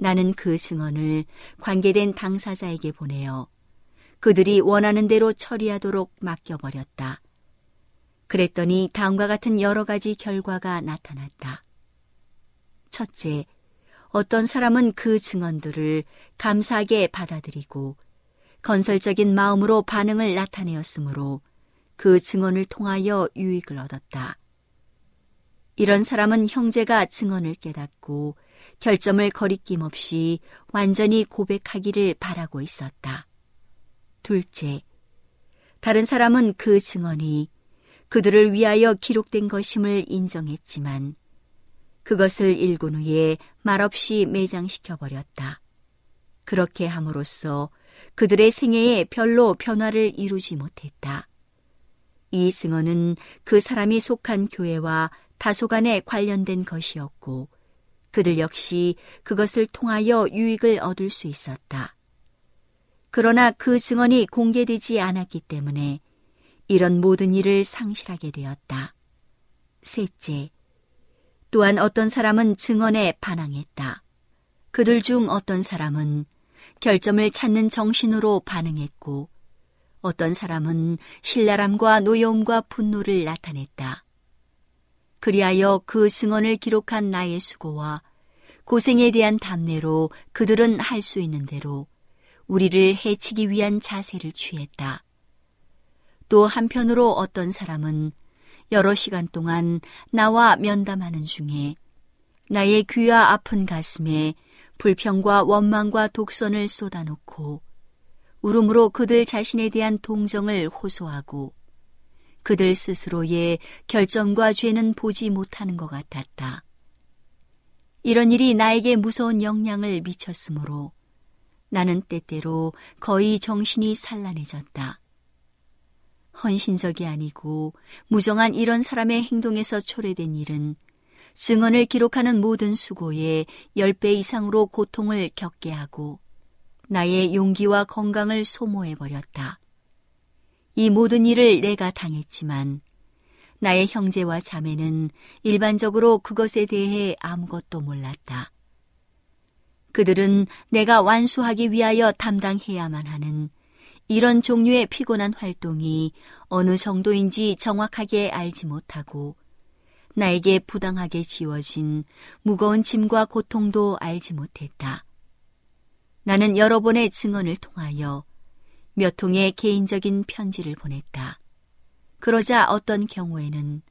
나는 그 증언을 관계된 당사자에게 보내어 그들이 원하는 대로 처리하도록 맡겨버렸다. 그랬더니 다음과 같은 여러 가지 결과가 나타났다. 첫째, 어떤 사람은 그 증언들을 감사하게 받아들이고 건설적인 마음으로 반응을 나타내었으므로 그 증언을 통하여 유익을 얻었다. 이런 사람은 형제가 증언을 깨닫고 결점을 거리낌 없이 완전히 고백하기를 바라고 있었다. 둘째, 다른 사람은 그 증언이 그들을 위하여 기록된 것임을 인정했지만 그것을 읽은 후에 말없이 매장시켜 버렸다. 그렇게 함으로써 그들의 생애에 별로 변화를 이루지 못했다. 이 증언은 그 사람이 속한 교회와 다소간에 관련된 것이었고 그들 역시 그것을 통하여 유익을 얻을 수 있었다. 그러나 그 증언이 공개되지 않았기 때문에 이런 모든 일을 상실하게 되었다. 셋째, 또한 어떤 사람은 증언에 반항했다. 그들 중 어떤 사람은 결점을 찾는 정신으로 반응했고, 어떤 사람은 신랄함과 노여움과 분노를 나타냈다. 그리하여 그 증언을 기록한 나의 수고와 고생에 대한 담내로 그들은 할 수 있는 대로 우리를 해치기 위한 자세를 취했다. 또 한편으로 어떤 사람은 여러 시간 동안 나와 면담하는 중에 나의 귀와 아픈 가슴에 불평과 원망과 독선을 쏟아놓고 울음으로 그들 자신에 대한 동정을 호소하고 그들 스스로의 결점과 죄는 보지 못하는 것 같았다. 이런 일이 나에게 무서운 영향을 미쳤으므로 나는 때때로 거의 정신이 산란해졌다. 헌신적이 아니고 무정한 이런 사람의 행동에서 초래된 일은 증언을 기록하는 모든 수고에 10배 이상으로 고통을 겪게 하고 나의 용기와 건강을 소모해버렸다. 이 모든 일을 내가 당했지만 나의 형제와 자매는 일반적으로 그것에 대해 아무것도 몰랐다. 그들은 내가 완수하기 위하여 담당해야만 하는 이런 종류의 피곤한 활동이 어느 정도인지 정확하게 알지 못하고 나에게 부당하게 지워진 무거운 짐과 고통도 알지 못했다. 나는 여러 번의 증언을 통하여 몇 통의 개인적인 편지를 보냈다. 그러자 어떤 경우에는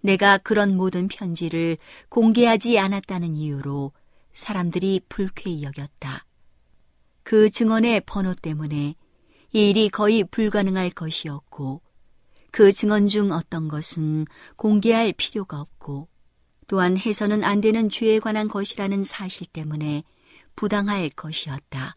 내가 그런 모든 편지를 공개하지 않았다는 이유로 사람들이 불쾌히 여겼다. 그 증언의 번호 때문에 이 일이 거의 불가능할 것이었고 그 증언 중 어떤 것은 공개할 필요가 없고 또한 해서는 안 되는 죄에 관한 것이라는 사실 때문에 부당할 것이었다.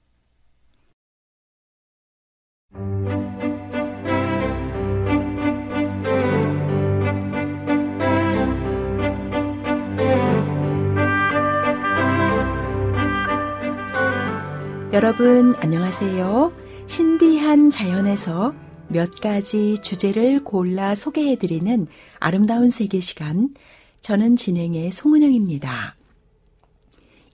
여러분 안녕하세요. 신비한 자연에서 몇 가지 주제를 골라 소개해드리는 아름다운 세계 시간. 저는 진행의 송은영입니다.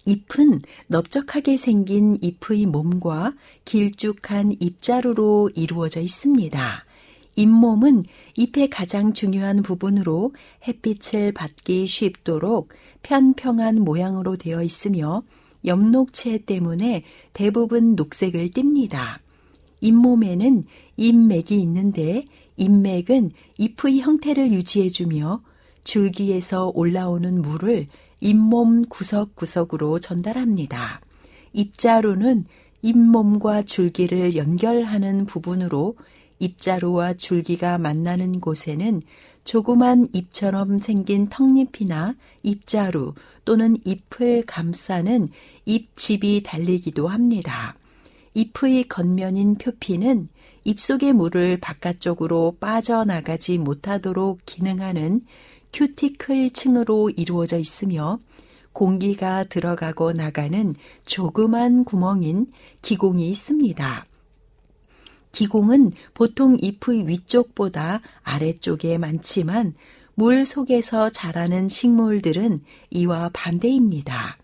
잎은 넓적하게 생긴 잎의 몸과 길쭉한 잎자루로 이루어져 있습니다. 잎몸은 잎의 가장 중요한 부분으로 햇빛을 받기 쉽도록 편평한 모양으로 되어 있으며 엽록체 때문에 대부분 녹색을 띱니다. 잎몸에는 잎맥이 있는데 잎맥은 잎의 형태를 유지해주며 줄기에서 올라오는 물을 잇몸 구석구석으로 전달합니다. 입자루는 잇몸과 줄기를 연결하는 부분으로 잎자루와 줄기가 만나는 곳에는 조그만 잎처럼 생긴 턱잎이나 잎자루 또는 잎을 감싸는 잎집이 달리기도 합니다. 잎의 겉면인 표피는 입속의 물을 바깥쪽으로 빠져나가지 못하도록 기능하는 큐티클 층으로 이루어져 있으며 공기가 들어가고 나가는 조그만 구멍인 기공이 있습니다. 기공은 보통 잎의 위쪽보다 아래쪽에 많지만 물 속에서 자라는 식물들은 이와 반대입니다.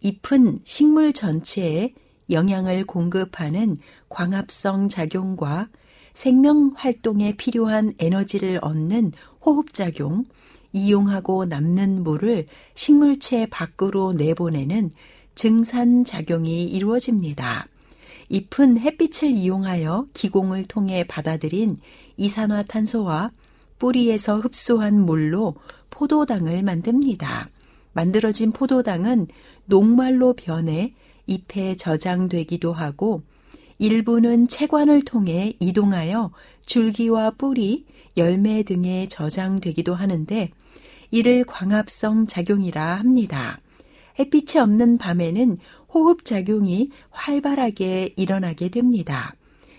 잎은 식물 전체에 영양을 공급하는 광합성 작용과 생명 활동에 필요한 에너지를 얻는 호흡작용, 이용하고 남는 물을 식물체 밖으로 내보내는 증산작용이 이루어집니다. 잎은 햇빛을 이용하여 기공을 통해 받아들인 이산화탄소와 뿌리에서 흡수한 물로 포도당을 만듭니다. 만들어진 포도당은 녹말로 변해 잎에 저장되기도 하고 일부는 체관을 통해 이동하여 줄기와 뿌리, 열매 등에 저장되기도 하는데 이를 광합성 작용이라 합니다. 햇빛이 없는 밤에는 호흡 작용이 활발하게 일어나게 됩니다.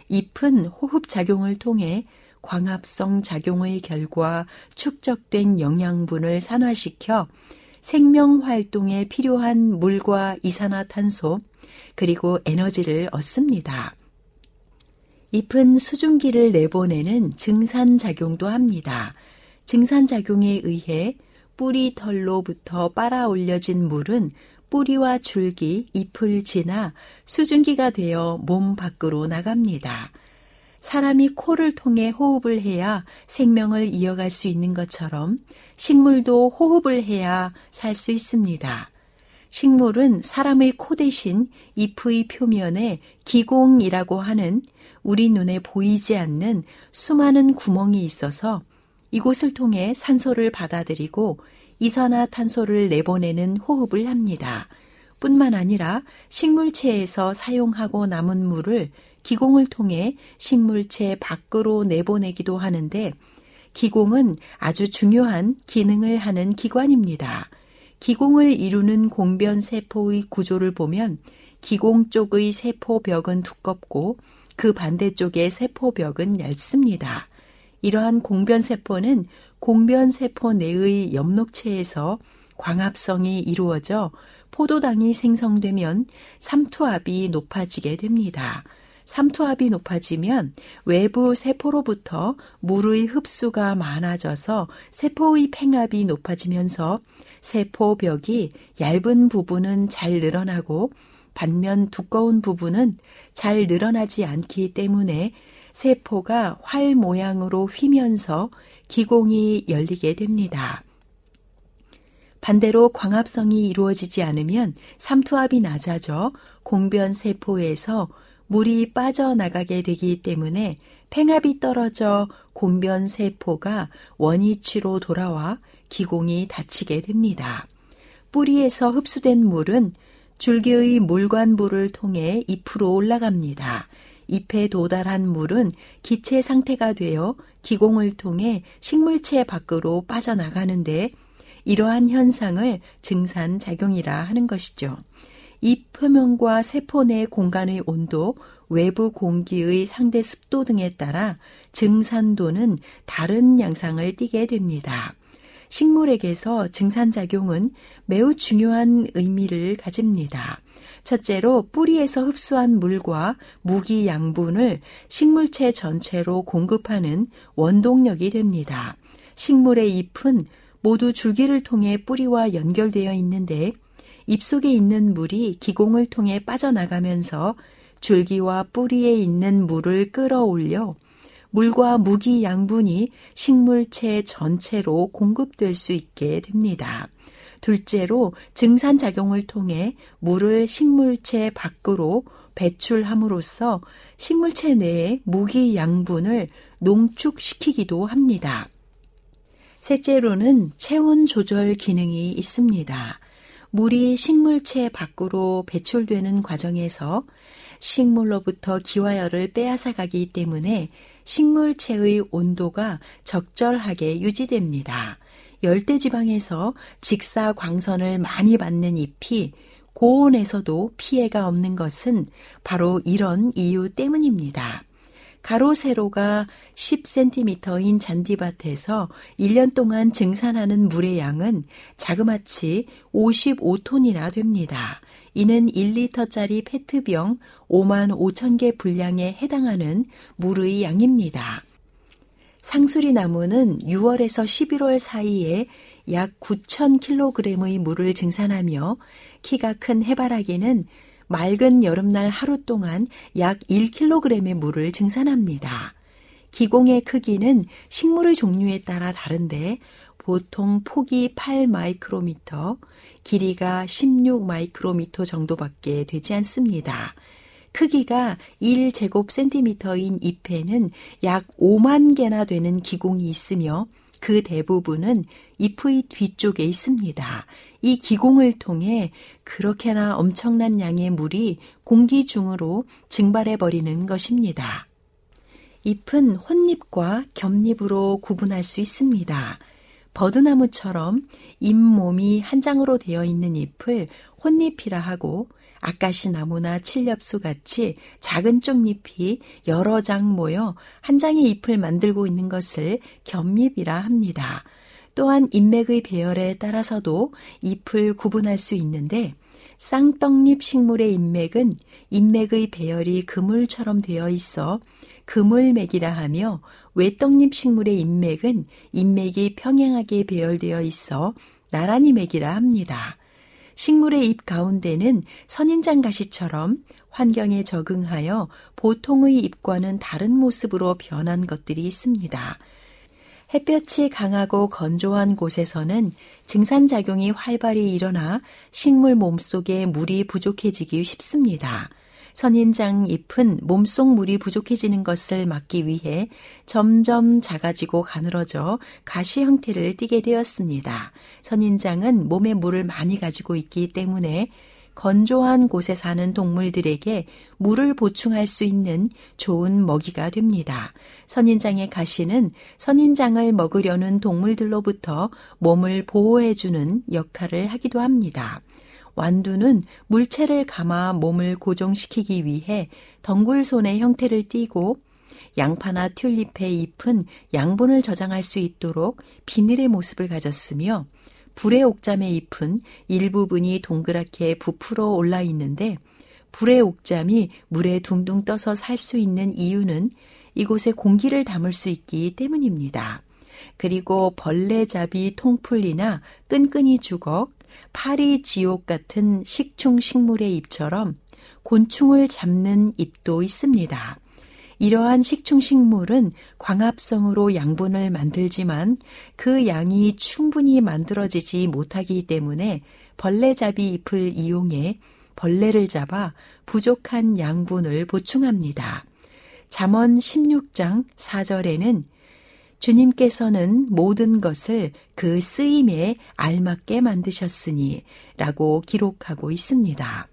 잎은 호흡 작용을 통해 광합성 작용의 결과 축적된 영양분을 산화시켜 생명 활동에 필요한 물과 이산화탄소 그리고 에너지를 얻습니다. 잎은 수증기를 내보내는 증산작용도 합니다. 증산작용에 의해 뿌리 털로부터 빨아 올려진 물은 뿌리와 줄기, 잎을 지나 수증기가 되어 몸 밖으로 나갑니다. 사람이 코를 통해 호흡을 해야 생명을 이어갈 수 있는 것처럼 식물도 호흡을 해야 살 수 있습니다. 식물은 사람의 코 대신 잎의 표면에 기공이라고 하는 우리 눈에 보이지 않는 수많은 구멍이 있어서 이곳을 통해 산소를 받아들이고 이산화탄소를 내보내는 호흡을 합니다. 뿐만 아니라 식물체에서 사용하고 남은 물을 기공을 통해 식물체 밖으로 내보내기도 하는데 기공은 아주 중요한 기능을 하는 기관입니다. 기공을 이루는 공변 세포의 구조를 보면 기공 쪽의 세포벽은 두껍고 그 반대쪽의 세포벽은 얇습니다. 이러한 공변 세포는 공변 세포 내의 엽록체에서 광합성이 이루어져 포도당이 생성되면 삼투압이 높아지게 됩니다. 삼투압이 높아지면 외부 세포로부터 물의 흡수가 많아져서 세포의 팽압이 높아지면서 세포벽이 얇은 부분은 잘 늘어나고 반면 두꺼운 부분은 잘 늘어나지 않기 때문에 세포가 활 모양으로 휘면서 기공이 열리게 됩니다. 반대로 광합성이 이루어지지 않으면 삼투압이 낮아져 공변 세포에서 물이 빠져나가게 되기 때문에 팽압이 떨어져 공변 세포가 원위치로 돌아와 기공이 닫히게 됩니다. 뿌리에서 흡수된 물은 줄기의 물관부를 통해 잎으로 올라갑니다. 잎에 도달한 물은 기체 상태가 되어 기공을 통해 식물체 밖으로 빠져나가는데 이러한 현상을 증산 작용이라 하는 것이죠. 잎 표면과 세포 내 공간의 온도, 외부 공기의 상대 습도 등에 따라 증산도는 다른 양상을 띠게 됩니다. 식물에게서 증산작용은 매우 중요한 의미를 가집니다. 첫째로 뿌리에서 흡수한 물과 무기 양분을 식물체 전체로 공급하는 원동력이 됩니다. 식물의 잎은 모두 줄기를 통해 뿌리와 연결되어 있는데 잎 속에 있는 물이 기공을 통해 빠져나가면서 줄기와 뿌리에 있는 물을 끌어올려 물과 무기 양분이 식물체 전체로 공급될 수 있게 됩니다. 둘째로 증산작용을 통해 물을 식물체 밖으로 배출함으로써 식물체 내의 무기 양분을 농축시키기도 합니다. 셋째로는 체온 조절 기능이 있습니다. 물이 식물체 밖으로 배출되는 과정에서 식물로부터 기화열을 빼앗아가기 때문에 식물체의 온도가 적절하게 유지됩니다. 열대 지방에서 직사 광선을 많이 받는 잎이 고온에서도 피해가 없는 것은 바로 이런 이유 때문입니다. 가로 세로가 10cm인 잔디밭에서 1년 동안 증산하는 물의 양은 자그마치 55톤이나 됩니다. 이는 1리터짜리 페트병 5만 5천 개 분량에 해당하는 물의 양입니다. 상수리 나무는 6월에서 11월 사이에 약 9,000kg의 물을 증산하며 키가 큰 해바라기는 맑은 여름날 하루 동안 약 1kg의 물을 증산합니다. 기공의 크기는 식물의 종류에 따라 다른데 보통 폭이 8 마이크로미터, 길이가 16 마이크로미터 정도밖에 되지 않습니다. 크기가 1제곱센티미터인 잎에는 약 5만 개나 되는 기공이 있으며 그 대부분은 잎의 뒤쪽에 있습니다. 이 기공을 통해 그렇게나 엄청난 양의 물이 공기 중으로 증발해 버리는 것입니다. 잎은 혼잎과 겹잎으로 구분할 수 있습니다. 버드나무처럼 잎몸이 한 장으로 되어 있는 잎을 혼잎이라 하고 아까시 나무나 칠렵수 같이 작은 쪽잎이 여러 장 모여 한 장의 잎을 만들고 있는 것을 겹잎이라 합니다. 또한 잎맥의 배열에 따라서도 잎을 구분할 수 있는데 쌍떡잎 식물의 잎맥은 잎맥의 배열이 그물처럼 되어 있어 그물맥이라 하며 외떡잎 식물의 잎맥은 잎맥이 평행하게 배열되어 있어 나란히 맥이라 합니다. 식물의 잎 가운데는 선인장 가시처럼 환경에 적응하여 보통의 잎과는 다른 모습으로 변한 것들이 있습니다. 햇볕이 강하고 건조한 곳에서는 증산작용이 활발히 일어나 식물 몸속에 물이 부족해지기 쉽습니다. 선인장 잎은 몸속 물이 부족해지는 것을 막기 위해 점점 작아지고 가늘어져 가시 형태를 띠게 되었습니다. 선인장은 몸에 물을 많이 가지고 있기 때문에 건조한 곳에 사는 동물들에게 물을 보충할 수 있는 좋은 먹이가 됩니다. 선인장의 가시는 선인장을 먹으려는 동물들로부터 몸을 보호해주는 역할을 하기도 합니다. 완두는 물체를 감아 몸을 고정시키기 위해 덩굴손의 형태를 띠고 양파나 튤립의 잎은 양분을 저장할 수 있도록 비늘의 모습을 가졌으며 불의 옥잠의 잎은 일부분이 동그랗게 부풀어 올라 있는데 불의 옥잠이 물에 둥둥 떠서 살 수 있는 이유는 이곳에 공기를 담을 수 있기 때문입니다. 그리고 벌레잡이 통풀리나 끈끈이 주걱, 파리 지옥 같은 식충 식물의 잎처럼 곤충을 잡는 잎도 있습니다. 이러한 식충식물은 광합성으로 양분을 만들지만 그 양이 충분히 만들어지지 못하기 때문에 벌레잡이 잎을 이용해 벌레를 잡아 부족한 양분을 보충합니다. 잠언 16장 4절에는 주님께서는 모든 것을 그 쓰임에 알맞게 만드셨으니 라고 기록하고 있습니다.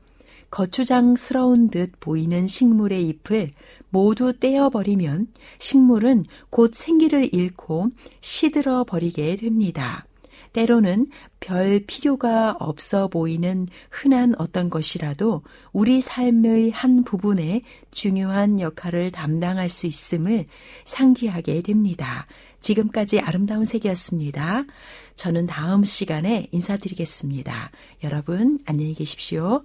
거추장스러운 듯 보이는 식물의 잎을 모두 떼어버리면 식물은 곧 생기를 잃고 시들어 버리게 됩니다. 때로는 별 필요가 없어 보이는 흔한 어떤 것이라도 우리 삶의 한 부분에 중요한 역할을 담당할 수 있음을 상기하게 됩니다. 지금까지 아름다운 세계였습니다. 저는 다음 시간에 인사드리겠습니다. 여러분, 안녕히 계십시오.